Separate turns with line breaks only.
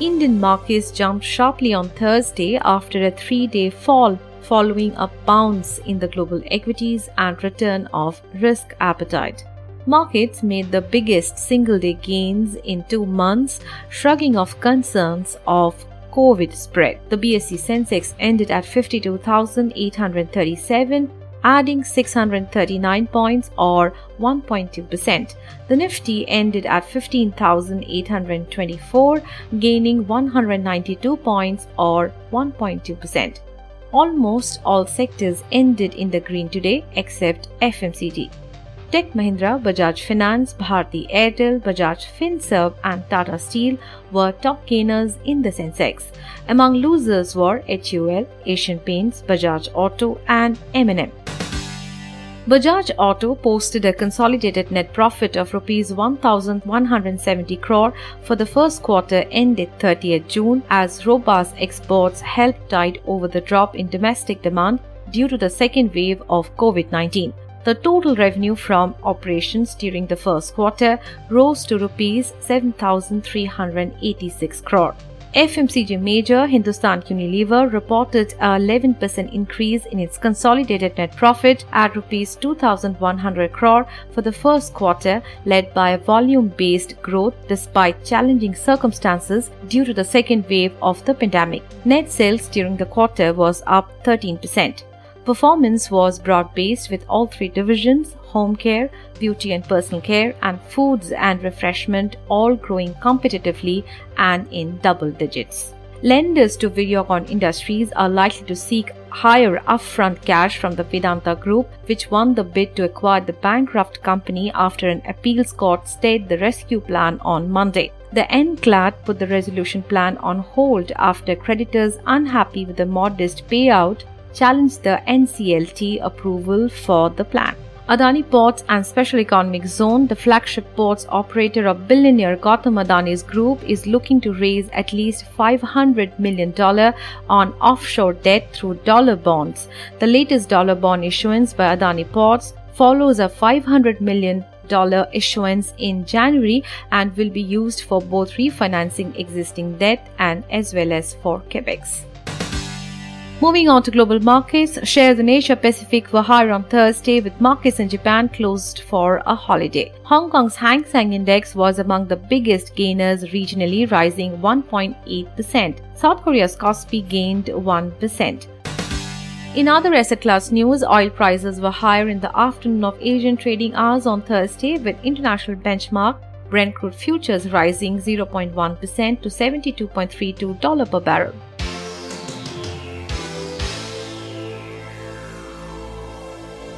Indian markets jumped sharply on Thursday after a three day fall following a bounce in the global equities and return of risk appetite. Markets made the biggest single day gains in two months, shrugging off concerns of COVID spread. The BSE Sensex ended at 52,837 adding 639 points or 1.2%. The Nifty ended at 15,824, gaining 192 points or 1.2%. Almost all sectors ended in the green today except FMCG. Tech Mahindra, Bajaj Finance, Bharti Airtel, Bajaj Finserv and Tata Steel were top gainers in the Sensex. Among losers were HUL, Asian Paints, Bajaj Auto and M&M. Bajaj Auto posted a consolidated net profit of rupees 1170 crore for the first quarter ended 30th June as robust exports helped tide over the drop in domestic demand due to the second wave of COVID-19. The total revenue from operations during the first quarter rose to rupees 7386 crore. FMCG major Hindustan Unilever reported a 11% increase in its consolidated net profit at rupees 2100 crore for the first quarter led by volume based growth despite challenging circumstances due to the second wave of the pandemic. Net sales during the quarter was up 13%. Performance was broad based with all three divisions home care, beauty and personal care, and foods and refreshment all growing competitively and in double digits. Lenders to Videocon Industries are likely to seek higher upfront cash from the Vedanta Group, which won the bid to acquire the bankrupt company after an appeals court stayed the rescue plan on Monday. The NCLAT put the resolution plan on hold after creditors unhappy with the modest payout challenged the NCLT approval for the plan. Adani Ports and Special Economic Zone, the flagship ports operator of billionaire Gautam Adani's group, is looking to raise at least $500 million on offshore debt through dollar bonds. The latest dollar bond issuance by Adani Ports follows a $500 million issuance in January and will be used for both refinancing existing debt and as well as for capex. Moving on to global markets, shares in Asia Pacific were higher on Thursday with markets in Japan closed for a holiday. Hong Kong's Hang Seng Index was among the biggest gainers regionally, rising 1.8%. South Korea's Kospi gained 1%. In other asset class news, oil prices were higher in the afternoon of Asian trading hours on Thursday with international benchmark Brent crude futures rising 0.1% to $72.32 per barrel.